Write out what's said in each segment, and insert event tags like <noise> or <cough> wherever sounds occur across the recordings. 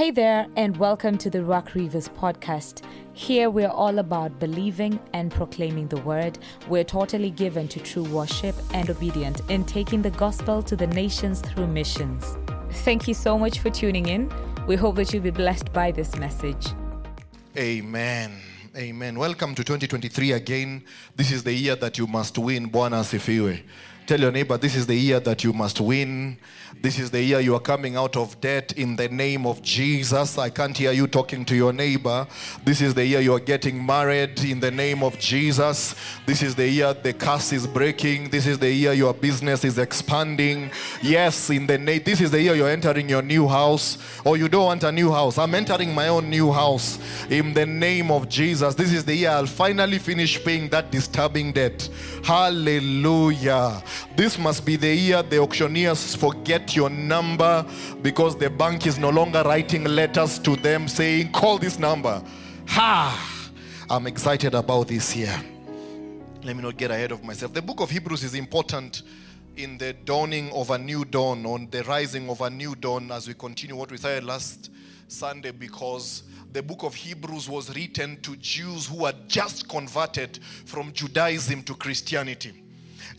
Hey there, and welcome to the Ruach Rivers podcast. Here we're all about believing and proclaiming the word. We're totally given to true worship and obedient in taking the gospel to the nations through missions. Thank you so much for tuning in. We hope that you'll be blessed by this message. Amen. Amen. Welcome to 2023 again. This is the year that you must win. Bwana asifiwe. Tell your neighbor, this is the year that you must win. This is the year you are coming out of debt in the name of Jesus. I can't hear you talking to your neighbor. This is the year you are getting married in the name of Jesus. This is the year the curse is breaking. This is the year your business is expanding. Yes, in the name. This is the year you're entering your new house, or you don't want a new house. I'm entering my own new house in the name of Jesus. This is the year I'll finally finish paying that disturbing debt. Hallelujah. This must be the year the auctioneers forget your number because the bank is no longer writing letters to them saying, Call this number. Ha! I'm excited about this year. Let me not get ahead of myself. The book of Hebrews is important in the dawning of a new dawn, on the rising of a new dawn, as we continue what we started last Sunday, because the book of Hebrews was written to Jews who had just converted from Judaism to Christianity.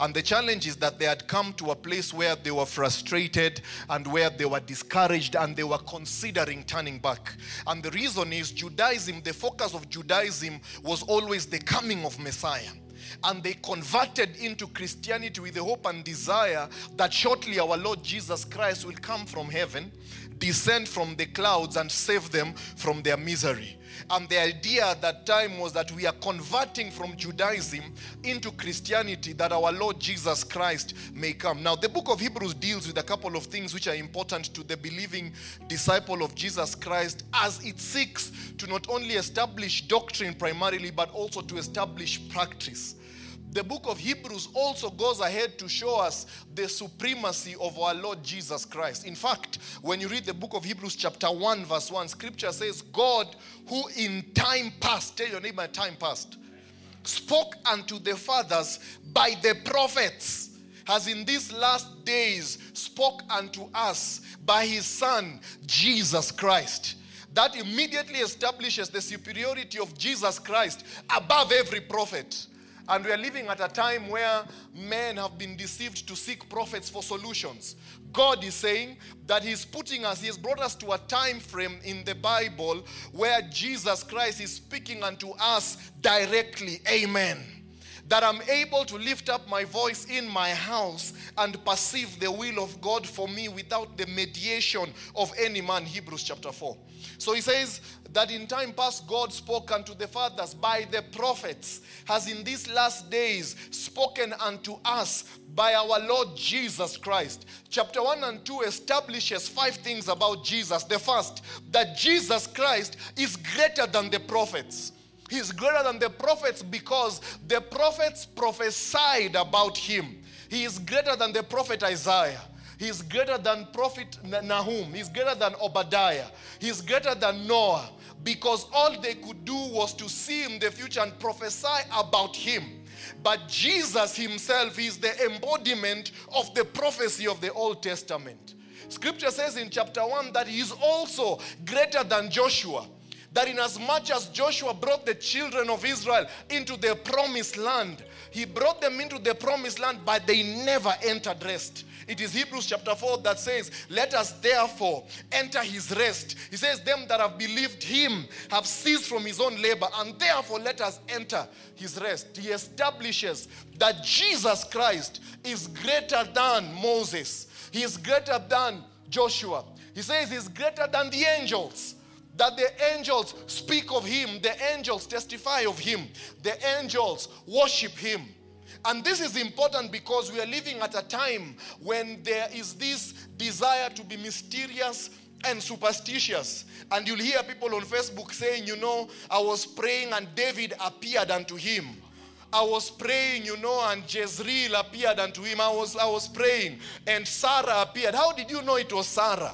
And the challenge is that they had come to a place where they were frustrated and where they were discouraged and they were considering turning back. And the reason is Judaism, the focus of Judaism was always the coming of Messiah and they converted into Christianity with the hope and desire that shortly our Lord Jesus Christ will come from heaven, descend from the clouds, and save them from their misery. And the idea at that time was that we are converting from Judaism into Christianity that our Lord Jesus Christ may come. Now, the book of Hebrews deals with a couple of things which are important to the believing disciple of Jesus Christ as it seeks to not only establish doctrine primarily, but also to establish practice the book of Hebrews also goes ahead to show us the supremacy of our Lord Jesus Christ. In fact, when you read the book of Hebrews, chapter 1, verse 1, scripture says, God, who in time past, tell your neighbor, time past, spoke unto the fathers by the prophets, has in these last days spoke unto us by his Son, Jesus Christ. That immediately establishes the superiority of Jesus Christ above every prophet. And we are living at a time where men have been deceived to seek prophets for solutions. God is saying that He's putting us, He has brought us to a time frame in the Bible where Jesus Christ is speaking unto us directly. Amen that I'm able to lift up my voice in my house and perceive the will of God for me without the mediation of any man. Hebrews chapter 4. So he says that in time past God spoke unto the fathers by the prophets, has in these last days spoken unto us by our Lord Jesus Christ. Chapter 1 and 2 establishes five things about Jesus. The first, that Jesus Christ is greater than the prophets. He's greater than the prophets because the prophets prophesied about him. He is greater than the prophet Isaiah. He's greater than prophet Nahum. He's greater than Obadiah. He's greater than Noah because all they could do was to see in the future and prophesy about him. But Jesus himself is the embodiment of the prophecy of the Old Testament. Scripture says in chapter 1 that he is also greater than Joshua that inasmuch as much as Joshua brought the children of Israel into the promised land, he brought them into the promised land, but they never entered rest. It is Hebrews chapter 4 that says, Let us therefore enter his rest. He says, Them that have believed him have ceased from his own labor, and therefore let us enter his rest. He establishes that Jesus Christ is greater than Moses, he is greater than Joshua. He says he's greater than the angels that the angels speak of him, the angels testify of him, the angels worship him. And this is important because we are living at a time when there is this desire to be mysterious and superstitious. And you'll hear people on Facebook saying, you know, I was praying and David appeared unto him. I was praying, you know, and Jezreel appeared unto him. I was, I was praying, and Sarah appeared. How did you know it was Sarah?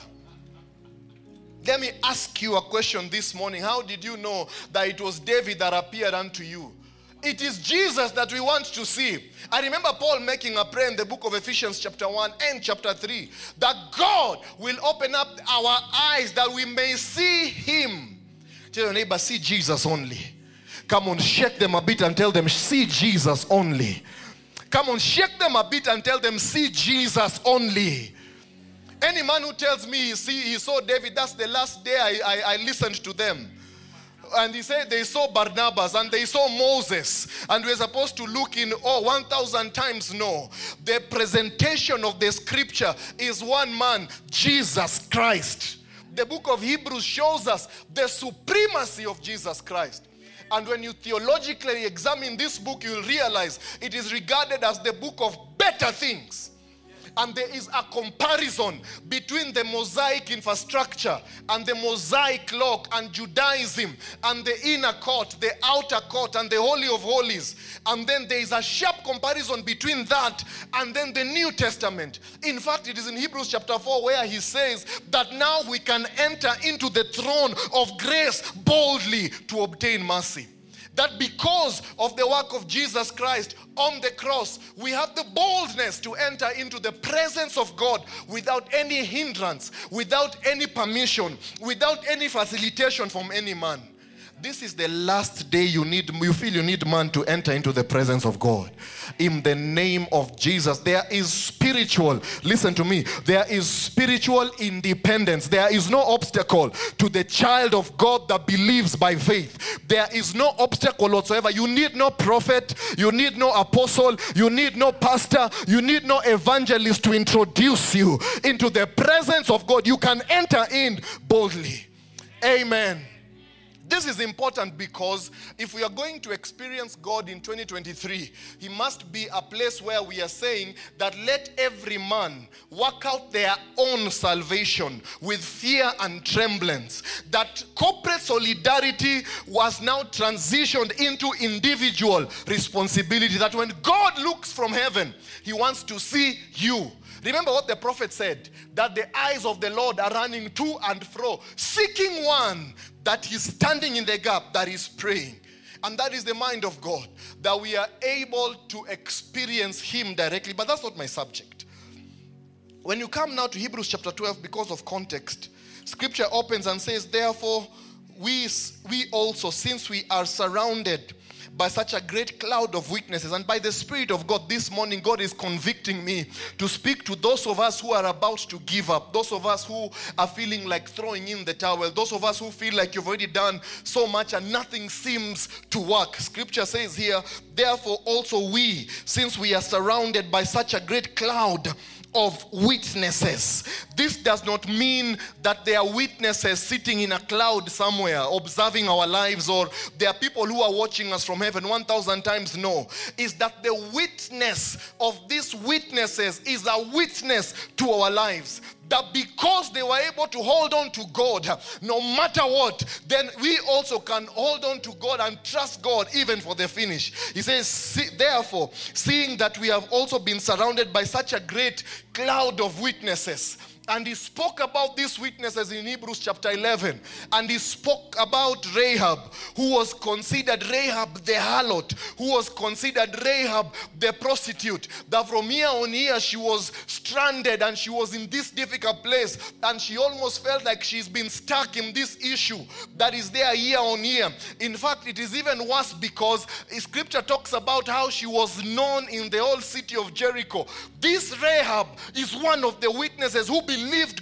Let me ask you a question this morning. How did you know that it was David that appeared unto you? It is Jesus that we want to see. I remember Paul making a prayer in the book of Ephesians, chapter 1 and chapter 3, that God will open up our eyes that we may see Him. Tell your neighbor, see Jesus only. Come on, shake them a bit and tell them, see Jesus only. Come on, shake them a bit and tell them, see Jesus only. Any man who tells me he, see, he saw David, that's the last day I, I, I listened to them. And he said they saw Barnabas and they saw Moses, and we're supposed to look in oh 1,000 times. No, the presentation of the scripture is one man, Jesus Christ. The book of Hebrews shows us the supremacy of Jesus Christ. And when you theologically examine this book, you'll realize it is regarded as the book of better things. And there is a comparison between the Mosaic infrastructure and the Mosaic law and Judaism and the inner court, the outer court, and the Holy of Holies. And then there is a sharp comparison between that and then the New Testament. In fact, it is in Hebrews chapter 4 where he says that now we can enter into the throne of grace boldly to obtain mercy that because of the work of Jesus Christ on the cross, we have the boldness to enter into the presence of God without any hindrance, without any permission, without any facilitation from any man. This is the last day you need, you feel you need man to enter into the presence of God. In the name of Jesus, there is spiritual, listen to me, there is spiritual independence. There is no obstacle to the child of God that believes by faith. There is no obstacle whatsoever. You need no prophet, you need no apostle, you need no pastor, you need no evangelist to introduce you into the presence of God. You can enter in boldly. Amen. This is important because if we are going to experience God in 2023, He must be a place where we are saying that let every man work out their own salvation with fear and tremblance. That corporate solidarity was now transitioned into individual responsibility. That when God looks from heaven, He wants to see you. Remember what the prophet said that the eyes of the Lord are running to and fro, seeking one that is standing in the gap, that is praying. And that is the mind of God, that we are able to experience Him directly. But that's not my subject. When you come now to Hebrews chapter 12, because of context, scripture opens and says, Therefore, we, we also, since we are surrounded by such a great cloud of witnesses. And by the Spirit of God, this morning, God is convicting me to speak to those of us who are about to give up, those of us who are feeling like throwing in the towel, those of us who feel like you've already done so much and nothing seems to work. Scripture says here, therefore, also we, since we are surrounded by such a great cloud, of witnesses. This does not mean that there are witnesses sitting in a cloud somewhere observing our lives or there are people who are watching us from heaven 1,000 times. No. Is that the witness of these witnesses is a witness to our lives that because they were able to hold on to God no matter what, then we also can hold on to God and trust God even for the finish. He says, therefore, seeing that we have also been surrounded by such a great cloud of witnesses, and he spoke about these witnesses in Hebrews chapter 11. And he spoke about Rahab, who was considered Rahab the harlot, who was considered Rahab the prostitute. That from year on year she was stranded and she was in this difficult place. And she almost felt like she's been stuck in this issue that is there year on year. In fact, it is even worse because scripture talks about how she was known in the old city of Jericho. This Rahab is one of the witnesses who believed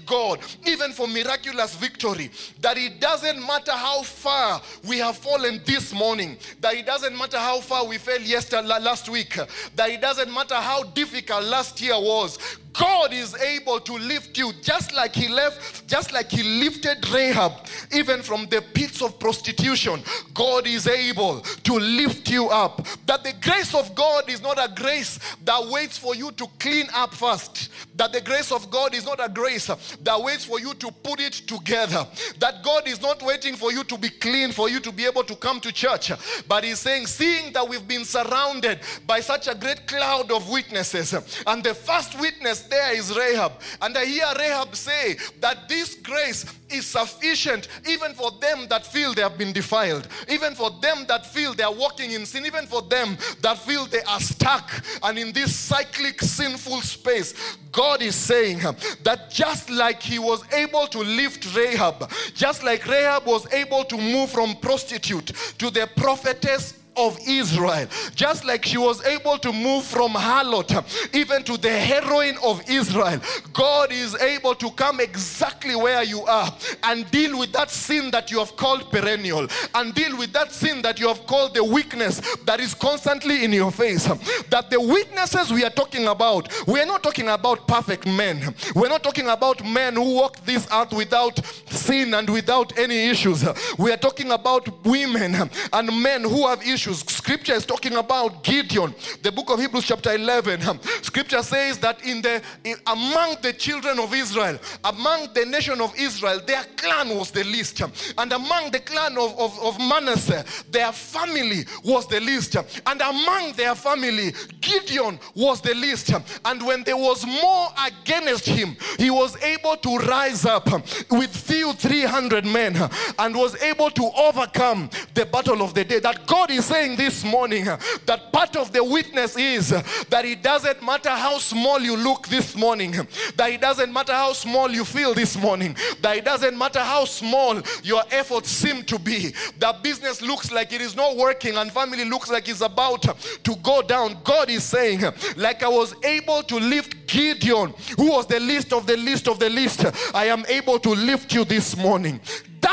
God, even for miraculous victory, that it doesn't matter how far we have fallen this morning, that it doesn't matter how far we fell yesterday, last week, that it doesn't matter how difficult last year was. God is able to lift you just like he left, just like he lifted Rahab, even from the pits of prostitution. God is able to lift you up. That the grace of God is not a grace that waits for you to clean up first. That the grace of God is not a grace that waits for you to put it together. That God is not waiting for you to be clean for you to be able to come to church. But He's saying, seeing that we've been surrounded by such a great cloud of witnesses, and the first witness there is Rahab. And I hear Rahab say that this grace is sufficient even for them that feel they have been defiled, even for them that feel they are walking in sin, even for them that feel they are stuck and in this cyclic sinful space. God is saying that just like He was able to lift Rahab, just like Rahab was able to move from prostitute to the prophetess of Israel. Just like she was able to move from harlot even to the heroine of Israel, God is able to come exactly where you are and deal with that sin that you have called perennial and deal with that sin that you have called the weakness that is constantly in your face. That the weaknesses we are talking about, we are not talking about perfect men. We're not talking about men who walk this earth without sin and without any issues. We are talking about women and men who have issues issues. Scripture is talking about Gideon, the book of Hebrews, chapter 11. <laughs> Scripture says that in the in, among the children of Israel, among the nation of Israel, their clan was the least, <laughs> and among the clan of, of, of Manasseh, their family was the least, <laughs> and among their family, Gideon was the least. And when there was more against him, he was able to rise up with few 300 men and was able to overcome the battle of the day. That God is saying this morning that part of the witness is that it doesn't matter how small you look this morning, that it doesn't matter how small you feel this morning, that it doesn't matter how small your efforts seem to be, that business looks like it is not working and family looks like it's about to go down. God is saying, like I was able to lift Gideon, who was the least of the least of the least, I am able to lift you this morning.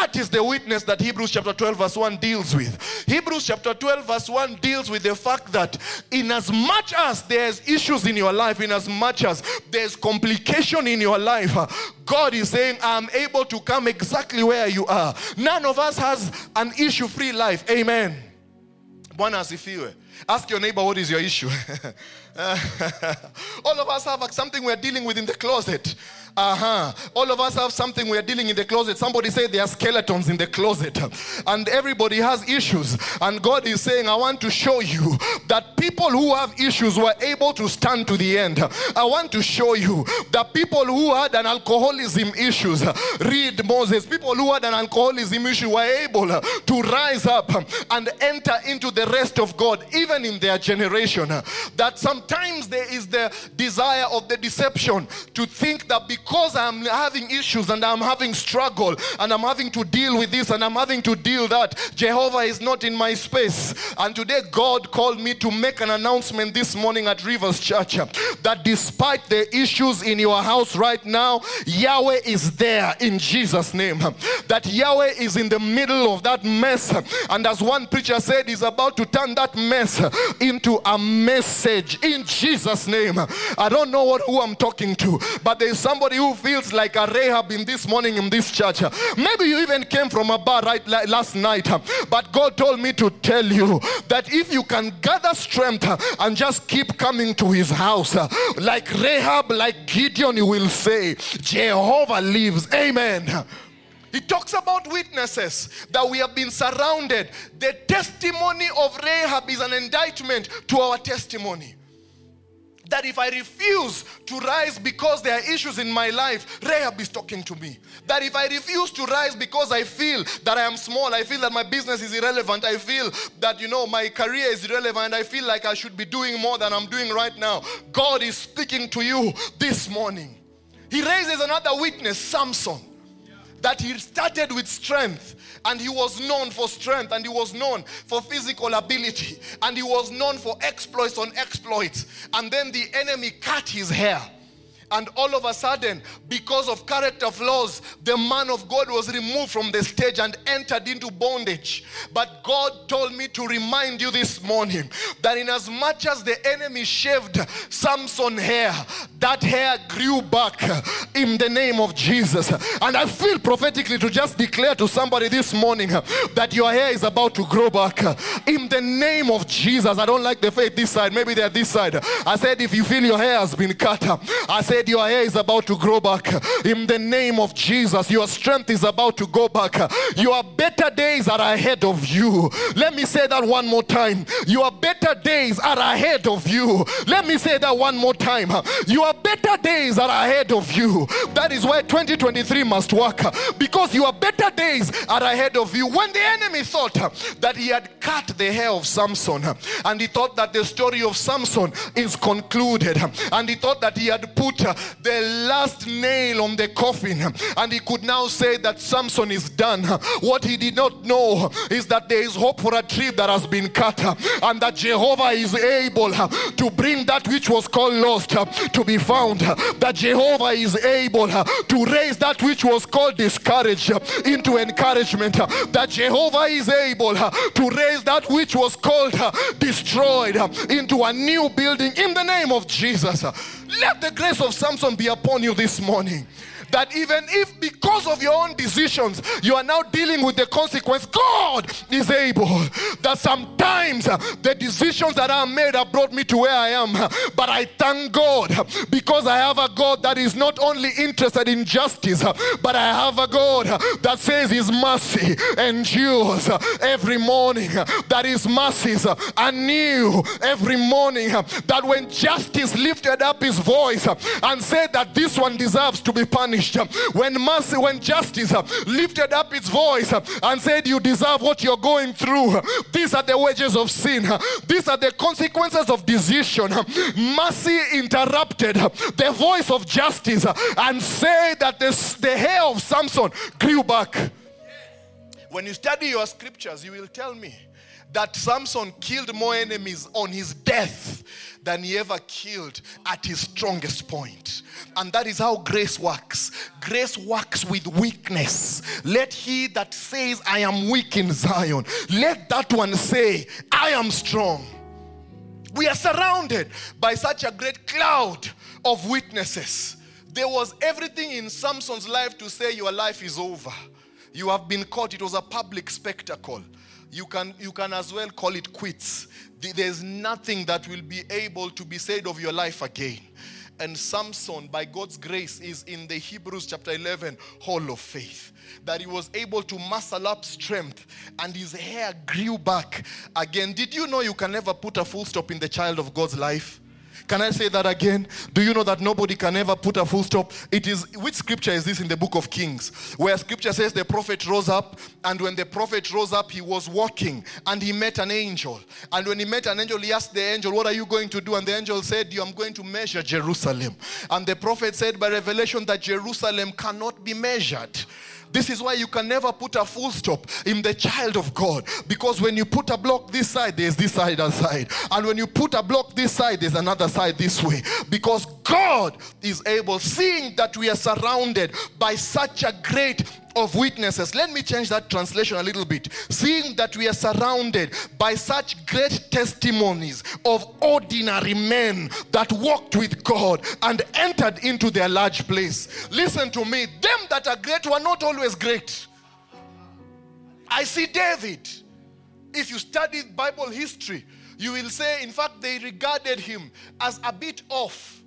That is the witness that Hebrews chapter 12, verse 1 deals with. Hebrews chapter 12, verse 1 deals with the fact that, in as much as there's issues in your life, in as much as there's complication in your life, God is saying, I'm able to come exactly where you are. None of us has an issue free life. Amen. Bwana asifiwe. Ask your neighbor, what is your issue? <laughs> All of us have something we're dealing with in the closet. Uh-huh. All of us have something we are dealing in the closet. Somebody said there are skeletons in the closet. And everybody has issues. And God is saying, I want to show you that people who have issues were able to stand to the end. I want to show you that people who had an alcoholism issues, read Moses, people who had an alcoholism issue were able to rise up and enter into the rest of God, even in their generation. That sometimes there is the desire of the deception to think that because because I'm having issues and I'm having struggle and I'm having to deal with this and I'm having to deal that, Jehovah is not in my space. And today God called me to make an announcement this morning at Rivers Church that despite the issues in your house right now, Yahweh is there in Jesus' name. That Yahweh is in the middle of that mess. And as one preacher said, he's about to turn that mess into a message in Jesus' name. I don't know what who I'm talking to, but there's somebody somebody who feels like a Rahab in this morning in this church. Maybe you even came from a bar right last night, but God told me to tell you that if you can gather strength and just keep coming to his house, like Rahab, like Gideon, you will say, Jehovah lives. Amen. He talks about witnesses that we have been surrounded. The testimony of Rahab is an indictment to our testimony that if I refuse to rise because there are issues in my life, Rahab is talking to me. That if I refuse to rise because I feel that I am small, I feel that my business is irrelevant, I feel that, you know, my career is irrelevant, I feel like I should be doing more than I'm doing right now, God is speaking to you this morning. He raises another witness, Samson, that he started with strength and he was known for strength and he was known for physical ability and he was known for exploits on exploits. And then the enemy cut his hair. And all of a sudden, because of character flaws, the man of God was removed from the stage and entered into bondage. But God told me to remind you this morning that in as much as the enemy shaved Samson's hair, that hair grew back in the name of Jesus. And I feel prophetically to just declare to somebody this morning that your hair is about to grow back in the name of Jesus. I don't like the faith this side, maybe they're this side. I said, if you feel your hair has been cut, I said, said, Your hair is about to grow back. In the name of Jesus, your strength is about to go back. Your better days are ahead of you. Let me say that one more time. Your better days are ahead of you. Let me say that one more time. Your better days are ahead of you. That is why 2023 must work because your better days are ahead of you. When the enemy thought that he had cut the hair of Samson and he thought that the story of Samson is concluded and he thought that he had put Uh, the last nail on the coffin and he could now say that Samson is done. What he did not know is that there is hope for a tree that has been cut uh, and that Jehovah is able uh, to bring that which was called lost to be found. That Jehovah is able to raise that which was called discouraged into encouragement. That Jehovah is able to raise that which was called destroyed into a new building in the name of Jesus. Let the grace of Samson be upon you this morning that even if because of your own decisions you are now dealing with the consequence, God is able. That sometimes uh, the decisions that I made have brought me to where I am, but I thank God because I have a God that is not only interested in justice, but I have a God that says His mercy endures every morning, that His mercies are new every morning, that when justice lifted up His voice and said that this one deserves to be punished when mercy, when justice lifted up its voice and said, You deserve what you're going through. These are the wages of sin. These are the consequences of decision. Mercy interrupted the voice of justice and said that the, the hair of Samson grew back. When you study your scriptures, you will tell me that Samson killed more enemies on his death than he ever killed at his strongest point. And that is how grace works. Grace works with weakness. Let he that says, I am weak in Zion, let that one say, I am strong. We are surrounded by such a great cloud of witnesses. There was everything in Samson's life to say, Your life is over. You have been caught. It was a public spectacle you can, you can as well call it quits. There's nothing that will be able to be said of your life again. And Samson, by God's grace, is in the Hebrews chapter 11 hall of faith. That he was able to muscle up strength and his hair grew back again. Did you know you can never put a full stop in the child of God's life? Can I say that again? Do you know that nobody can ever put a full stop? It is which scripture is this in the book of Kings? Where scripture says the prophet rose up, and when the prophet rose up, he was walking and he met an angel. And when he met an angel, he asked the angel, What are you going to do? And the angel said, I'm going to measure Jerusalem. And the prophet said by revelation that Jerusalem cannot be measured. This is why you can never put a full stop in the child of God. Because when you put a block this side, there's this side and side. And when you put a block this side, there's another side this way. Because God is able, seeing that we are surrounded by such a great of witnesses. Let me change that translation a little bit. Seeing that we are surrounded by such great testimonies of ordinary men that walked with God and entered into their large place. Listen to me, them that are great were not always great. I see David. If you study Bible history, you will say, in fact, they regarded him as a bit off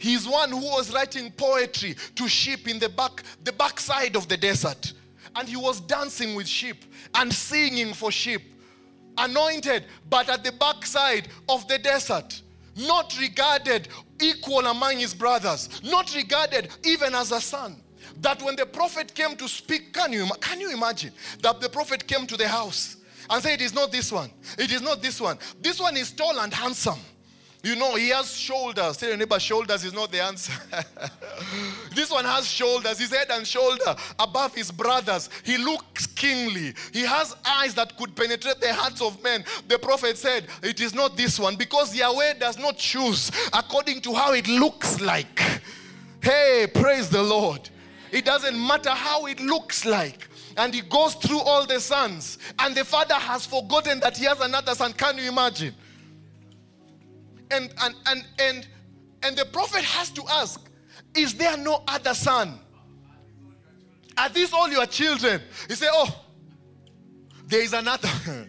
He's one who was writing poetry to sheep in the back, the backside of the desert. And he was dancing with sheep and singing for sheep. Anointed, but at the backside of the desert. Not regarded equal among his brothers. Not regarded even as a son that when the prophet came to speak, can you, can you imagine that the prophet came to the house and said, It is not this one, it is not this one. This one is tall and handsome. You know, he has shoulders. Tell your neighbor, shoulders is not the answer. <laughs> this one has shoulders, his head and shoulder above his brothers. He looks kingly. He has eyes that could penetrate the hearts of men. The prophet said, It is not this one because Yahweh does not choose according to how it looks like. Hey, praise the Lord. It doesn't matter how it looks like and he goes through all the sons, and the father has forgotten that he has another son. Can you imagine? And and and and and the prophet has to ask is there no other son are these all your children he said oh there is another <laughs>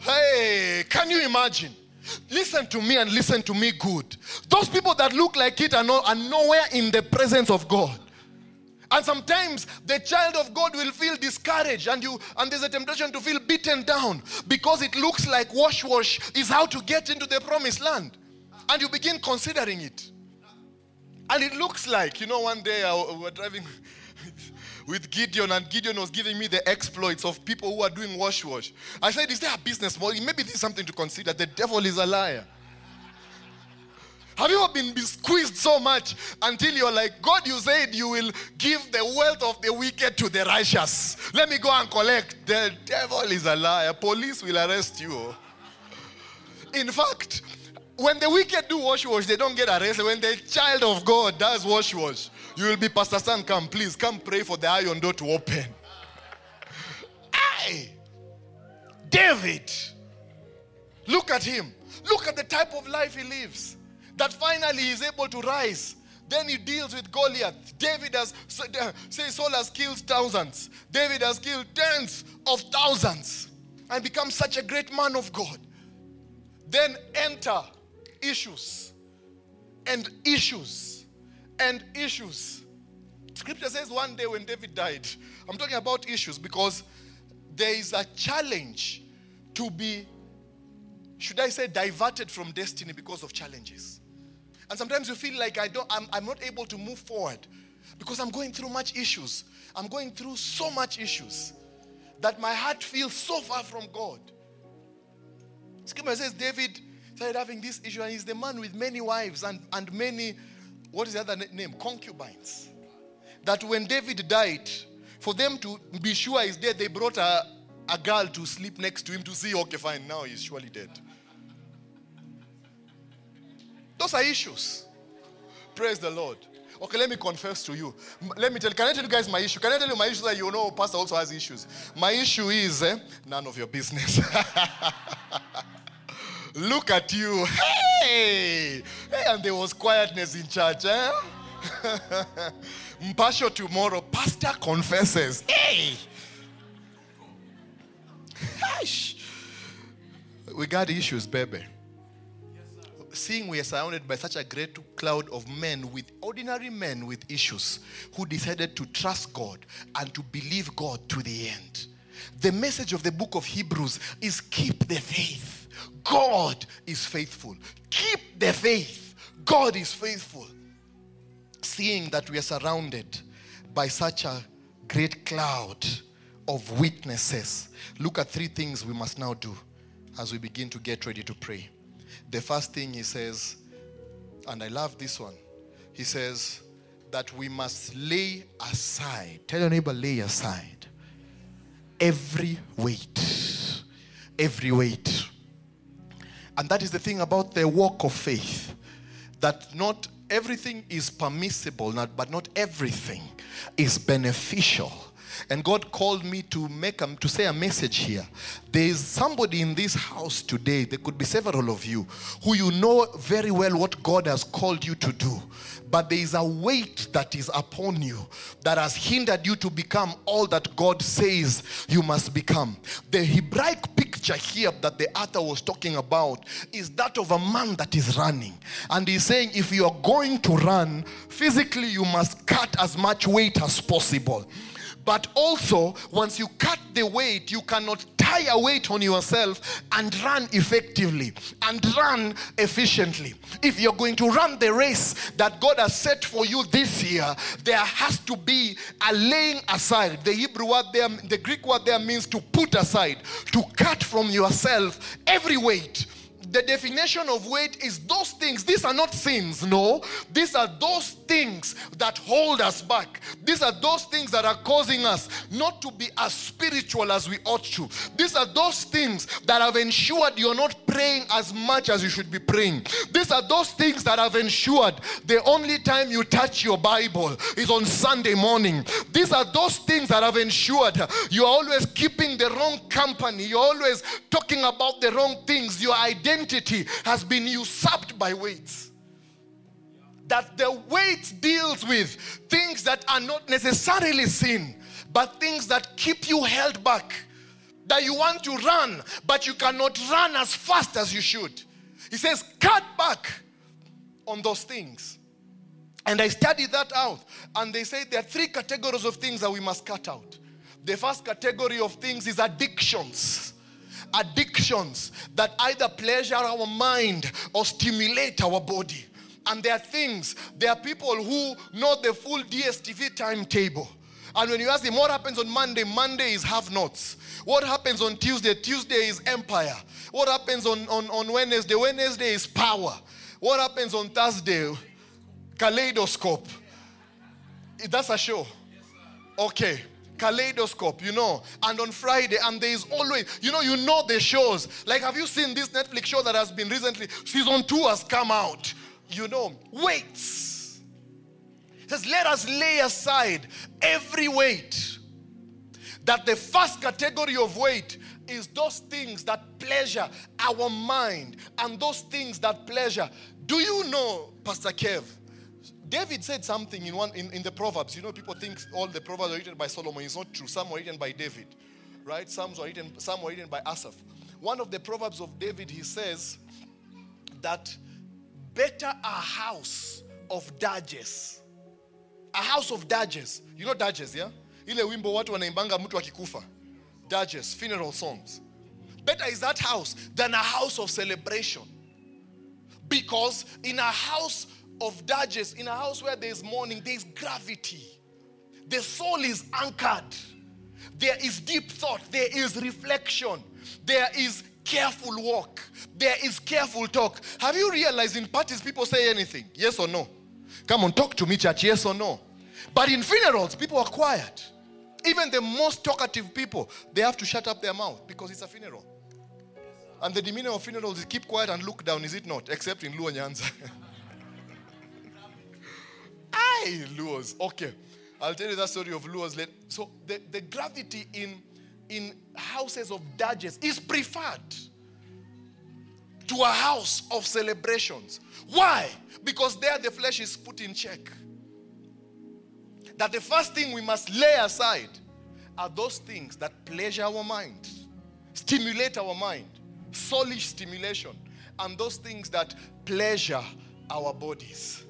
hey can you imagine Listen to me and listen to me good. Those people that look like it are, no, are nowhere in the presence of God. And sometimes the child of God will feel discouraged and you and there's a temptation to feel beaten down because it looks like wash wash is how to get into the promised land. And you begin considering it. And it looks like, you know, one day I, we were driving <laughs> with Gideon, and Gideon was giving me the exploits of people who are doing wash wash. I said, Is there a business model? Maybe this is something to consider. The devil is a liar. Have you ever been squeezed so much until you're like, God, you said you will give the wealth of the wicked to the righteous. Let me go and collect. The devil is a liar. Police will arrest you. In fact, when the wicked do wash wash, they don't get arrested. When the child of God does wash wash, you will be Pastor Stan. Come, please, come pray for the iron door to open. I, David, look at him. Look at the type of life he lives that finally he's able to rise. Then he deals with Goliath. David has, say Saul has killed thousands. David has killed tens of thousands and become such a great man of God. Then enter issues and issues and issues. Scripture says one day when David died, I'm talking about issues because there is a challenge to be, should I say, diverted from destiny because of challenges. And sometimes you feel like I don't, I'm, I'm not able to move forward because I'm going through much issues. I'm going through so much issues that my heart feels so far from God. Scripture says David started having this issue, and he's the man with many wives and, and many, what is the other name? Concubines. That when David died, for them to be sure he's dead, they brought a, a girl to sleep next to him to see, okay, fine, now he's surely dead. Those are issues. Praise the Lord. Okay, let me confess to you. Let me tell. Can I tell you guys my issue? Can I tell you my issue that you know pastor also has issues? My issue is eh, none of your business. <laughs> Look at you. Hey, hey, and there was quietness in church. Eh? <laughs> Mpasho tomorrow, pastor confesses. Hey, we got issues, baby seeing we are surrounded by such a great cloud of men with ordinary men with issues who decided to trust God and to believe God to the end. The message of the book of Hebrews is keep the faith. God is faithful. Keep the faith. God is faithful. Seeing that we are surrounded by such a great cloud of witnesses, look at three things we must now do as we begin to get ready to pray. The first thing he says, and I love this one, he says that we must lay aside. Tell your neighbor, lay aside every weight. Every weight. And that is the thing about the walk of faith that not everything is permissible, not, but not everything is beneficial and God called me to make a, to say a message here. There is somebody in this house today, there could be several of you, who you know very well what God has called you to do. But there is a weight that is upon you that has hindered you to become all that God says you must become. The Hebraic picture here that the author was talking about is that of a man that is running. And he's saying, if you are going to run, physically you must cut as much weight as possible. But also, once you cut the weight, you cannot tie a weight on yourself and run effectively and run efficiently. If you're going to run the race that God has set for you this year, there has to be a laying aside. The Hebrew word there, the Greek word there means to put aside, to cut from yourself every weight the definition of weight is those things. These are not sins, no. These are those things that hold us back. These are those things that are causing us not to be as spiritual as we ought to. These are those things that have ensured you're not praying as much as you should be praying. These are those things that have ensured the only time you touch your Bible is on Sunday morning. These are those things that have ensured you're always keeping the wrong company. You're always talking about the wrong things. Your identity identity has been usurped by weights. That the weight deals with things that are not necessarily sin, but things that keep you held back. That you want to run, but you cannot run as fast as you should. He says, cut back on those things. And I studied that out. And they say there are three categories of things that we must cut out. The first category of things is addictions. Addictions that either pleasure our mind or stimulate our body. And there are things, there are people who know the full DSTV timetable. And when you ask them what happens on Monday, Monday is half notes. What happens on Tuesday, Tuesday is empire. What happens on, on, on Wednesday, Wednesday is power. What happens on Thursday, kaleidoscope. That's a show. Okay. Kaleidoscope, you know, and on Friday, and there is always, you know, you know the shows. Like, have you seen this Netflix show that has been recently? Season two has come out. You know, weights. It says, let us lay aside every weight. That the first category of weight is those things that pleasure our mind and those things that pleasure. Do you know, Pastor Kev? David said something in one in, in the Proverbs. You know, people think all the Proverbs are written by Solomon. It's not true. Some were written by David, right? Some were written, some were written by Asaph. One of the Proverbs of David, he says that better a house of dages. A house of dages. You know dages, yeah? Ile wimbo watu wanaimbanga mtu akikufa. Dages, funeral songs. Better is that house than a house of celebration. Because in a house of dages, in a house where there is mourning, there is gravity. The soul is anchored. There is deep thought. There is reflection. There is careful walk. There is careful talk. Have you realized in parties people say anything? Yes or no? Come on, talk to me, church. Yes or no? But in funerals, people are quiet. Even the most talkative people, they have to shut up their mouth because it's a funeral. And the demeanor of funerals is keep quiet and look down, is it not? Except in Luo Nyanza. <laughs> Aye, Luos. Okay. I'll tell you that story of Luos later. So the, the gravity in, in houses of dages is preferred to a house of celebrations. Why? Because there the flesh is put in check. That the first thing we must lay aside are those things that pleasure our mind, stimulate our mind, soulish stimulation, and those things that pleasure our bodies.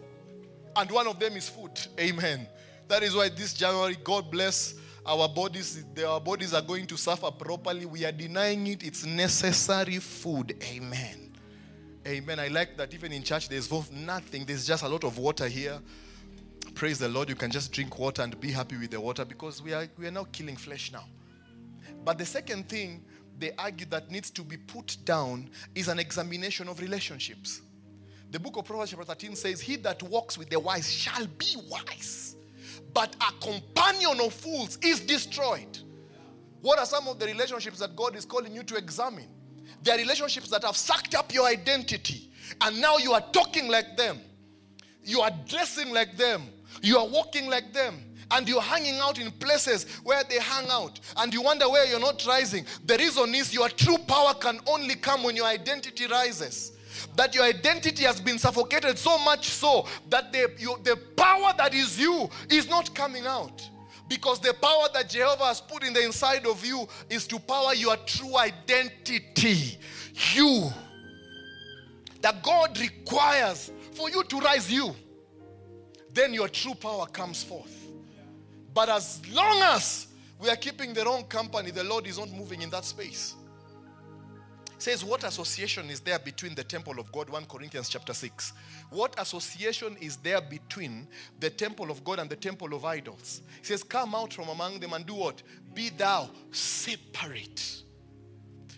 And one of them is food. Amen. That is why this January, God bless our bodies. Our bodies are going to suffer properly. We are denying it. It's necessary food. Amen. Amen. I like that even in church, there's nothing. There's just a lot of water here. Praise the Lord. You can just drink water and be happy with the water because we are, we are now killing flesh now. But the second thing they argue that needs to be put down is an examination of relationships. The book of Proverbs, chapter 13 says, He that walks with the wise shall be wise, but a companion of fools is destroyed. What are some of the relationships that God is calling you to examine? There are relationships that have sucked up your identity, and now you are talking like them, you are dressing like them, you are walking like them. And you're hanging out in places where they hang out, and you wonder where you're not rising. The reason is your true power can only come when your identity rises that your identity has been suffocated so much so that the, you, the power that is you is not coming out. Because the power that Jehovah has put in the inside of you is to power your true identity. You. That God requires for you to rise you. Then your true power comes forth. But as long as we are keeping the wrong company, the Lord is not moving in that space says what association is there between the temple of God? 1 Corinthians chapter 6 what association is there between the temple of God and the temple of idols? He says come out from among them and do what? Be thou separate.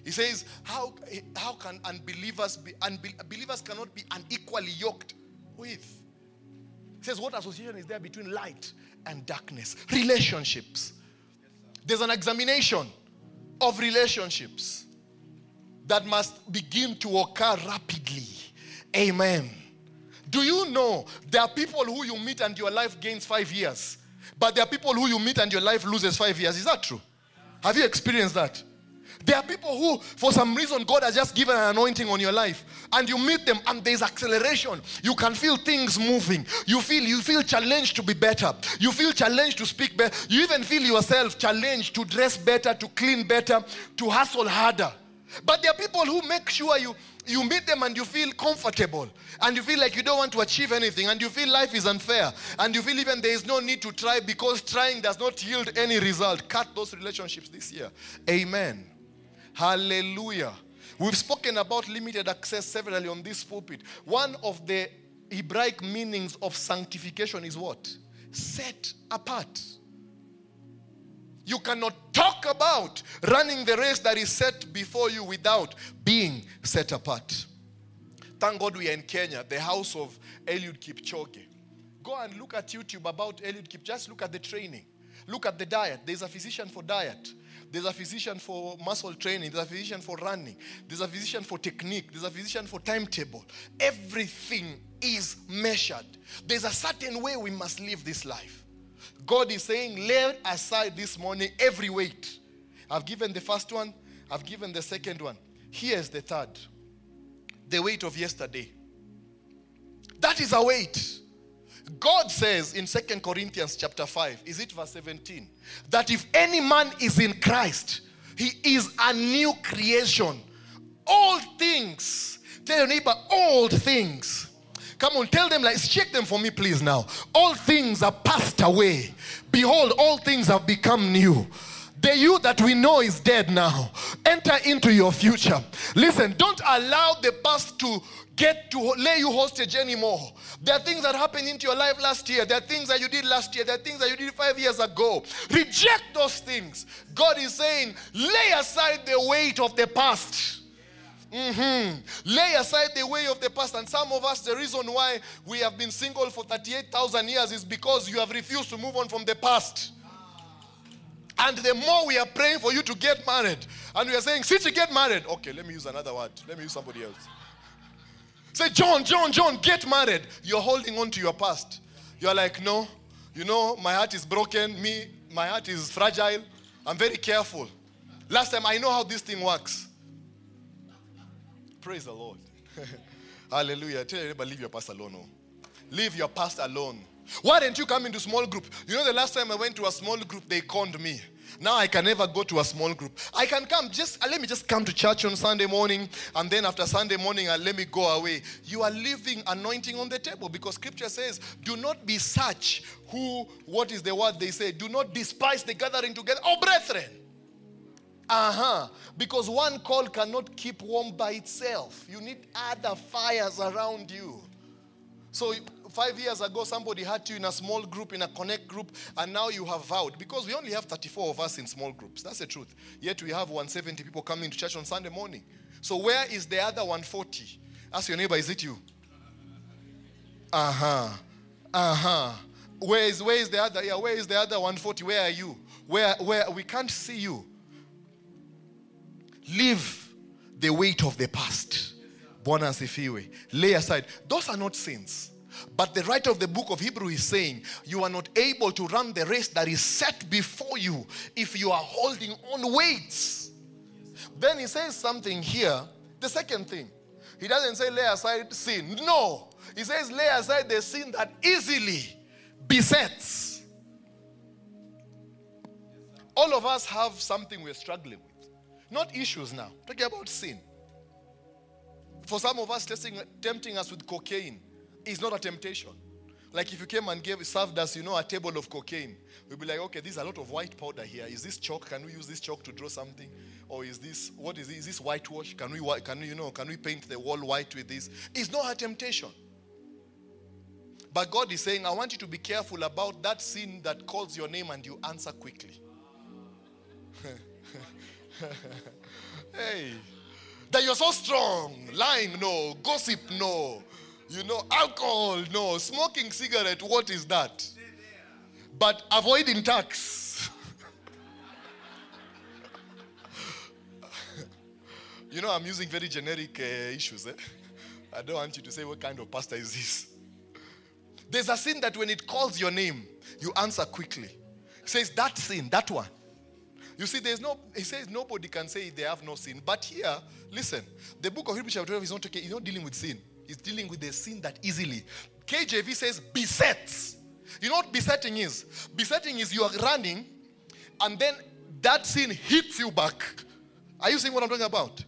He says how how can unbelievers be unbelievers cannot be unequally yoked with? He says what association is there between light and darkness? Relationships. There's an examination of relationships that must begin to occur rapidly. Amen. Do you know there are people who you meet and your life gains five years, but there are people who you meet and your life loses five years? Is that true? Have you experienced that? There are people who, for some reason, God has just given an anointing on your life, and you meet them, and there's acceleration. You can feel things moving. You feel you feel challenged to be better. You feel challenged to speak better. You even feel yourself challenged to dress better, to clean better, to hustle harder. But there are people who make sure you, You meet them and you feel comfortable and you feel like you don't want to achieve anything and you feel life is unfair and you feel even there is no need to try because trying does not yield any result. Cut those relationships this year. Amen. Hallelujah. We've spoken about limited access severally on this pulpit. One of the Hebraic meanings of sanctification is what? Set apart. You cannot talk about running the race that is set before you without being set apart. Thank God we are in Kenya, the house of Eliud Kipchoge. Go and look at YouTube about Eliud Kipchoge. Just look at the training. Look at the diet. There's a physician for diet. There's a physician for muscle training. There's a physician for running. There's a physician for technique. There's a physician for timetable. Everything is measured. There's a certain way we must live this life. God is saying, lay aside this morning every weight. I've given the first one, I've given the second one. Here's the third the weight of yesterday. That is a weight. God says in Second Corinthians chapter 5, is it verse 17, that if any man is in Christ, he is a new creation. All things, tell your neighbor, all things Come on, tell them, like, check them for me, please, now. All things are passed away. Behold, all things have become new. The you that we know is dead now. Enter into your future. Listen, don't allow the past to get to lay you hostage anymore. There are things that happened into your life last year. There are things that you did last year. There are things that you did five years ago. Reject those things. God is saying, lay aside the weight of the past. Mm-hmm. Lay aside the way of the past. And some of us, the reason why we have been single for 38,000 years is because you have refused to move on from the past. And the more we are praying for you to get married, and we are saying, you get married, okay, let me use another word. Let me use somebody else. Say, John, John, John, get married. You're holding on to your past. You're like, no, you know, my heart is broken. Me, my heart is fragile. I'm very careful. Last time, I know how this thing works. Praise the Lord. <laughs> Hallelujah. Tell your leave your past alone. Oh. Leave your past alone. Why didn't you come into small group? You know, the last time I went to a small group, they conned me. Now I can never go to a small group. I can come, just let me just come to church on Sunday morning, and then after Sunday morning, uh, let me go away. You are leaving anointing on the table because scripture says, Do not be such who, what is the word they say? Do not despise the gathering together. Oh, brethren. Uh huh. Because one coal cannot keep warm by itself. You need other fires around you. So, five years ago, somebody had you in a small group, in a connect group, and now you have vowed. Because we only have 34 of us in small groups. That's the truth. Yet we have 170 people coming to church on Sunday morning. So, where is the other 140? Ask your neighbor, is it you? Uh huh. Uh huh. Where is, where is the other? Yeah, where is the other 140? Where are you? Where, where we can't see you. Leave the weight of the past. Bwana asifiwe. Lay aside. Those are not sins. But the writer of the book of Hebrew is saying, You are not able to run the race that is set before you if you are holding on weights. Then he says something here. The second thing, he doesn't say lay aside sin. No. He says lay aside the sin that easily besets. All of us have something we're struggling with. Not issues now. Talking about sin. For some of us, testing, tempting us with cocaine is not a temptation. Like if you came and gave served us, you know, a table of cocaine, we'd be like, okay, there's a lot of white powder here. Is this chalk? Can we use this chalk to draw something? Or is this what is this? Is this whitewash? Can we can you know can we paint the wall white with this? It's not a temptation. But God is saying, I want you to be careful about that sin that calls your name and you answer quickly. <laughs> <laughs> hey. That you're so strong. Lying, no. Gossip, no. You know, alcohol, no. Smoking cigarette, what is that? But avoiding tax. <laughs> you know, I'm using very generic uh, issues. Eh? I don't want you to say, what kind of pastor is this? There's a sin that when it calls your name, you answer quickly. It says, that sin, that one. You see, there's no, he says nobody can say they have no sin. But here, listen, the book of Hebrews chapter 12 is not, okay, he's not dealing with sin. He's dealing with the sin that easily. KJV says besets. You know what besetting is? Besetting is you are running and then that sin hits you back. Are you seeing what I'm talking about?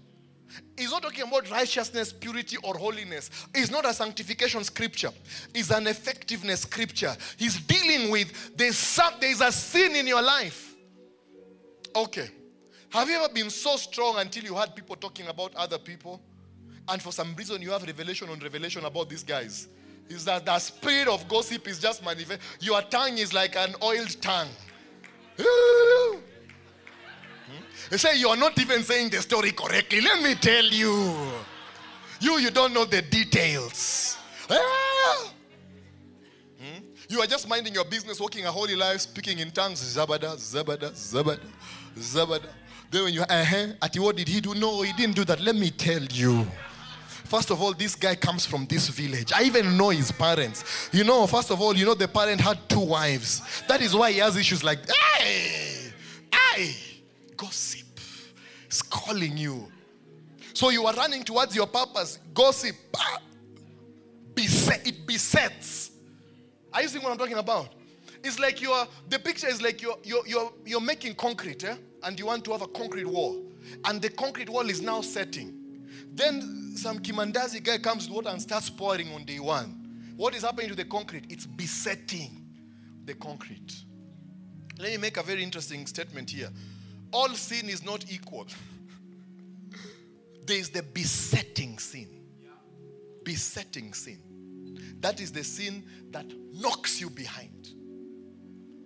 He's not talking about righteousness, purity, or holiness. It's not a sanctification scripture. It's an effectiveness scripture. He's dealing with there's some there's a sin in your life. Okay. Have you ever been so strong until you had people talking about other people? And for some reason you have revelation on revelation about these guys. Is that the spirit of gossip is just manifest. Your tongue is like an oiled tongue. They say you are not even saying the story correctly. Let me tell you. You, you don't know the details. Ah! Hmm? You are just minding your business, walking a holy life, speaking in tongues. Zabada, zabada, zabada, zabada. Then when you, uh-huh, at what did he do? No, he didn't do that. Let me tell you. First of all, this guy comes from this village. I even know his parents. You know, first of all, you know the parent had two wives. That is why he has issues like, hey, hey gossip is calling you. So you are running towards your purpose. Gossip, ah, beset, it besets. Are you seeing what I'm talking about? It's like you're, the picture is like you're, you're, you're, you're making concrete, eh? and you want to have a concrete wall. And the concrete wall is now setting. Then some Kimandazi guy comes to water and starts pouring on day one. What is happening to the concrete? It's besetting the concrete. Let me make a very interesting statement here all sin is not equal. there is the besetting sin. Besetting sin. That is the sin that knocks you behind.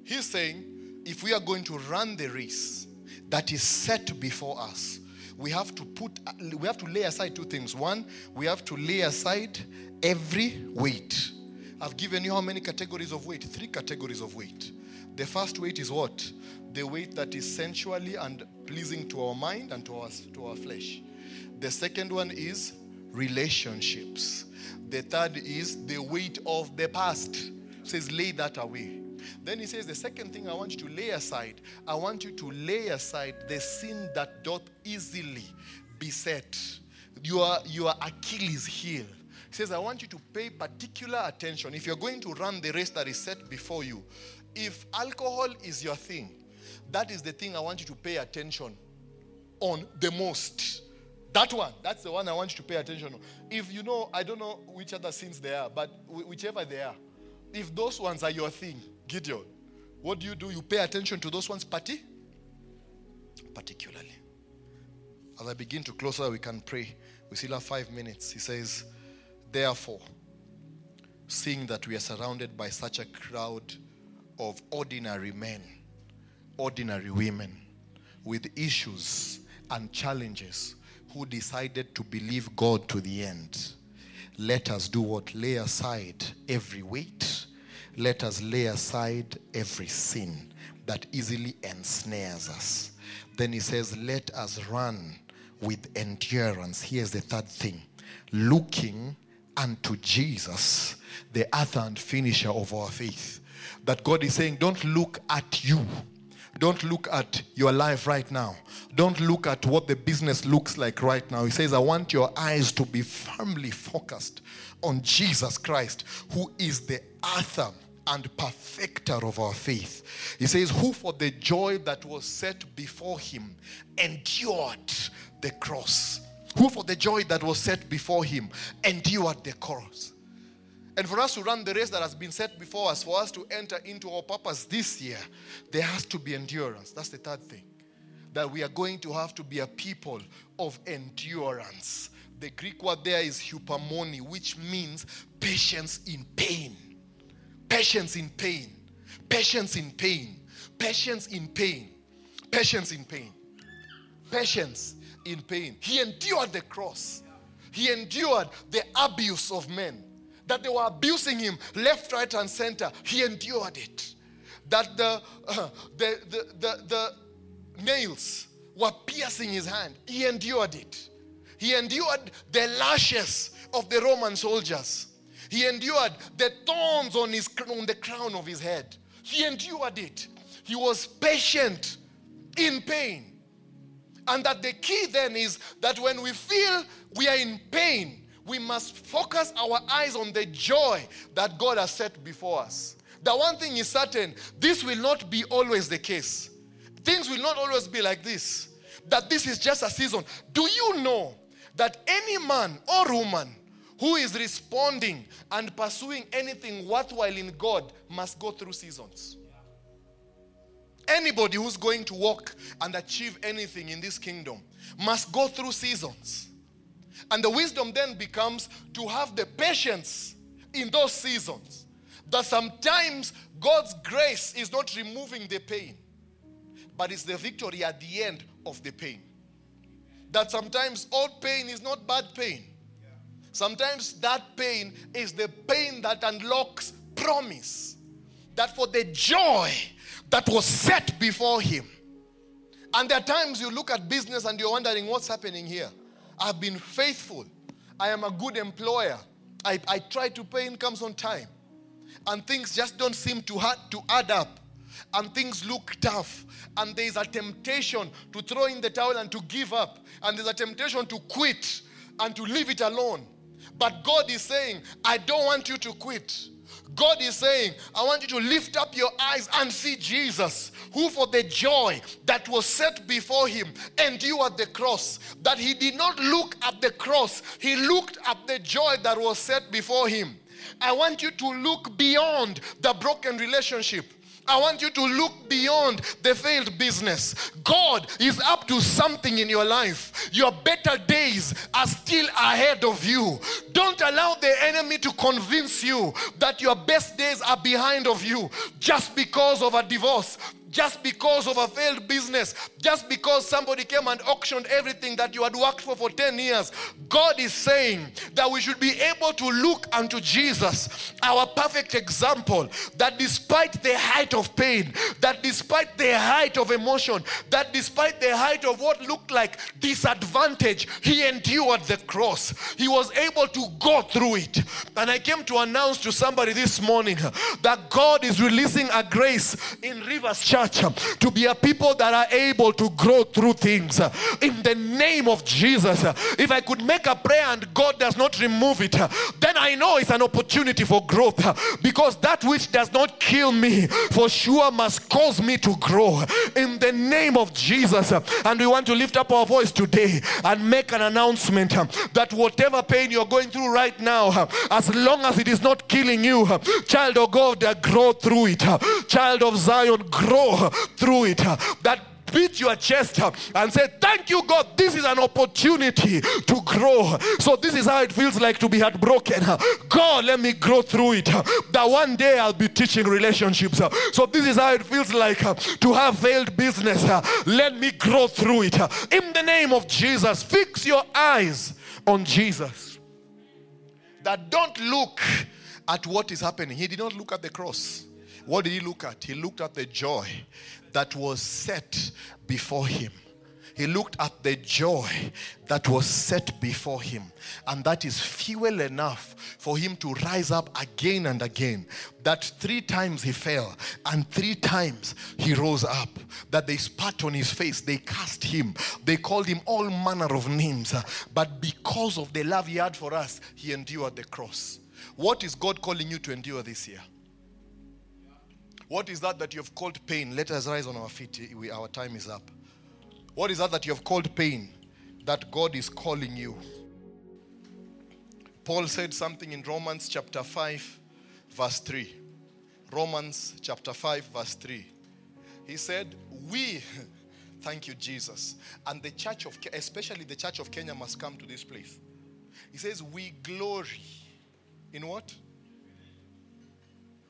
He's saying if we are going to run the race that is set before us, we have to put we have to lay aside two things. One, we have to lay aside every weight. I've given you how many categories of weight? Three categories of weight. The first weight is what? the weight that is sensually and pleasing to our mind and to our, to our flesh. The second one is relationships. The third is the weight of the past. It says, lay that away. Then he says, the second thing I want you to lay aside, I want you to lay aside the sin that doth easily beset. Your, your Achilles heel. He says, I want you to pay particular attention. If you're going to run the race that is set before you, if alcohol is your thing, that is the thing I want you to pay attention on the most. That one, that's the one I want you to pay attention on. If you know, I don't know which other sins they are, but whichever they are, if those ones are your thing, Gideon, what do you do? You pay attention to those ones, party? Particularly. As I begin to close we can pray. We still have five minutes. He says, Therefore, seeing that we are surrounded by such a crowd of ordinary men, ordinary women with issues and challenges who decided to believe God to the end. Let us do what? Lay aside every weight. Let us lay aside every sin that easily ensnares us. Then he says, Let us run with endurance. Here's the third thing looking unto Jesus, the author and finisher of our faith. That God is saying, Don't look at you don't look at your life right now. Don't look at what the business looks like right now. He says, I want your eyes to be firmly focused on Jesus Christ, who is the author and perfecter of our faith. He says, Who for the joy that was set before him endured the cross. Who for the joy that was set before him endured the cross. And for us to run the race that has been set before us, for us to enter into our purpose this year, there has to be endurance. That's the third thing. That we are going to have to be a people of endurance. The Greek word there is hupomone, which means patience in pain. Patience in pain. Patience in pain. Patience in pain. Patience in pain. Patience in pain. He endured the cross. He endured the abuse of men that they were abusing him left, right, and center. He endured it. That the, uh, the, the, the, the nails were piercing his hand. He endured it. He endured the lashes of the Roman soldiers. He endured the thorns on, his, on the crown of his head. He endured it. He was patient in pain. And that the key then is that when we feel we are in pain, we must focus our eyes on the joy that God has set before us. The one thing is certain this will not be always the case. Things will not always be like this. That this is just a season. Do you know that any man or woman who is responding and pursuing anything worthwhile in God must go through seasons. Anybody who's going to walk and achieve anything in this kingdom must go through seasons. And the wisdom then becomes to have the patience in those seasons. That sometimes God's grace is not removing the pain, but it's the victory at the end of the pain. That sometimes all pain is not bad pain. Sometimes that pain is the pain that unlocks promise. That for the joy that was set before him. And there are times you look at business and you're wondering what's happening here. I've been faithful. I am a good employer. I, I try to pay incomes on time. And things just don't seem to, ha- to add up. And things look tough. And there's a temptation to throw in the towel and to give up. And there's a temptation to quit and to leave it alone. But God is saying, I don't want you to quit. God is saying, I want you to lift up your eyes and see Jesus, who for the joy that was set before him endured the cross. That he did not look at the cross, he looked at the joy that was set before him. I want you to look beyond the broken relationship. I want you to look beyond the failed business. God is up to something in your life. Your better days are still ahead of you. Don't allow the enemy to convince you that your best days are behind of you just because of a divorce, just because of a failed business, just because somebody came and auctioned everything that you had worked for for 10 years. God is saying that we should be able to look unto Jesus, our perfect example, that despite the height of pain, that despite the height of emotion, that despite the height of what looked like disadvantage, he endured the cross. He was able to go through it. And I came to announce to somebody this morning that God is releasing a grace in Rivers Church church to be a people that are able to grow through things in the name of Jesus. If I could make a prayer and God does not remove it, then I know it's an opportunity for growth because that which does not kill me for sure must cause me to grow in the name of Jesus. And we want to lift up our voice today and make an announcement that whatever pain you're going through right now, as long as it is not killing you, child of God, grow through it. Child of Zion, grow through it. That beat your chest and say, Thank you, God. This is an opportunity to grow. So, this is how it feels like to be heartbroken. God, let me grow through it. That one day I'll be teaching relationships. So, this is how it feels like to have failed business. Let me grow through it. In the name of Jesus, fix your eyes on Jesus. That don't look at what is happening. He did not look at the cross. What did he look at? He looked at the joy that was set before him. He looked at the joy that was set before him. And that is fuel enough for him to rise up again and again. That three times he fell and three times he rose up. That they spat on his face, they cast him, they called him all manner of names. But because of the love he had for us, he endured the cross. What is God calling you to endure this year? What is that that you have called pain? Let us rise on our feet. We, our time is up. What is that that you have called pain that God is calling you? Paul said something in Romans chapter 5, verse 3. Romans chapter 5, verse 3. He said, We, <laughs> thank you, Jesus, and the church of, especially the church of Kenya, must come to this place. He says, We glory in what?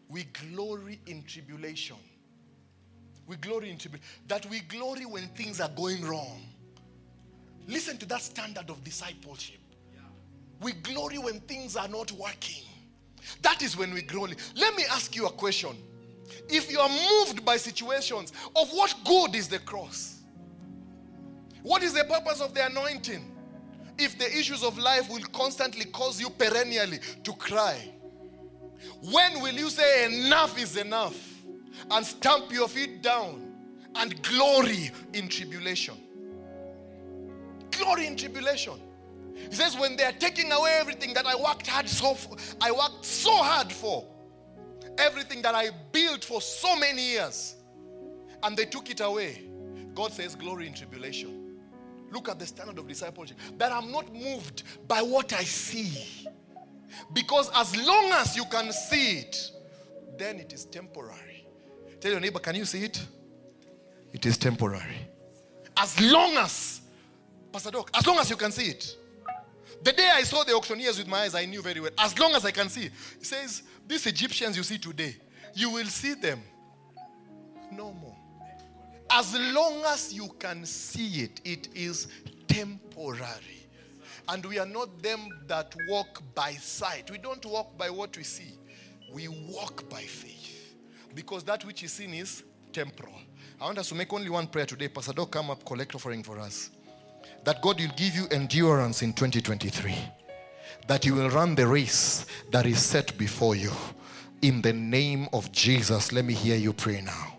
We glory in tribulation. We glory in tribulation. That we glory when things are going wrong. Listen to that standard of discipleship. We glory when things are not working. That is when we glory. Let me ask you a question. If you are moved by situations, of what good is the cross? What is the purpose of the anointing? If the issues of life will constantly cause you perennially to cry, when will you say enough is enough and stamp your feet down and glory in tribulation? Glory in tribulation. He says, when they are taking away everything that I worked hard so for, I worked so hard for, everything that I built for so many years, and they took it away. God says, glory in tribulation. Look at the standard of discipleship. That I'm not moved by what I see. Because as long as you can see it, then it is temporary. Tell your neighbor, can you see it? It is temporary. As long as, Pastor Doc, as long as you can see it. The day I saw the auctioneers with my eyes, I knew very well. As long as I can see, it says, These Egyptians you see today, you will see them no more. As long as you can see it, it is temporary. And we are not them that walk by sight. We don't walk by what we see, we walk by faith. Because that which is seen is temporal. I want us to make only one prayer today. Pastor Doc, come up, collect offering for us. That God will give you endurance in 2023. That you will run the race that is set before you. In the name of Jesus, let me hear you pray now.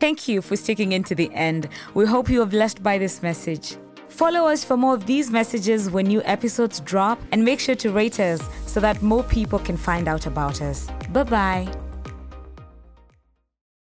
Thank you for sticking into the end. We hope you are blessed by this message. Follow us for more of these messages when new episodes drop and make sure to rate us so that more people can find out about us. Bye bye.